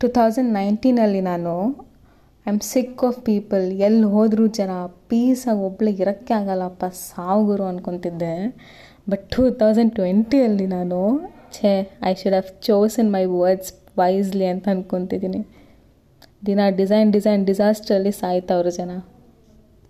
To thousand ನೈನ್ಟೀನಲ್ಲಿ ನಾನು I am sick of people ಎಲ್ಲಿ ಹೋದರೂ ಜನ ಪೀಸಾಗಿ ಒಬ್ಬಳೆ ಇರೋಕ್ಕೆ ಆಗಲ್ಲಪ್ಪ ಸಾವುಗುರು ಅಂದ್ಕೊತಿದ್ದೆ ಬಟ್ ಟೂ ತೌಸಂಡ್ ಟ್ವೆಂಟಿಯಲ್ಲಿ ನಾನು, ಛೇ I should have chosen my words wisely ಅಂತ ಅಂದ್ಕೊತಿದ್ದೀನಿ ದಿನ ಡಿಸೈನ್ ಡಿಸೈನ್ ಡಿಸಾಸ್ಟ್ರಲ್ಲಿ ಸಾಯ್ತವ್ರು ಜನ.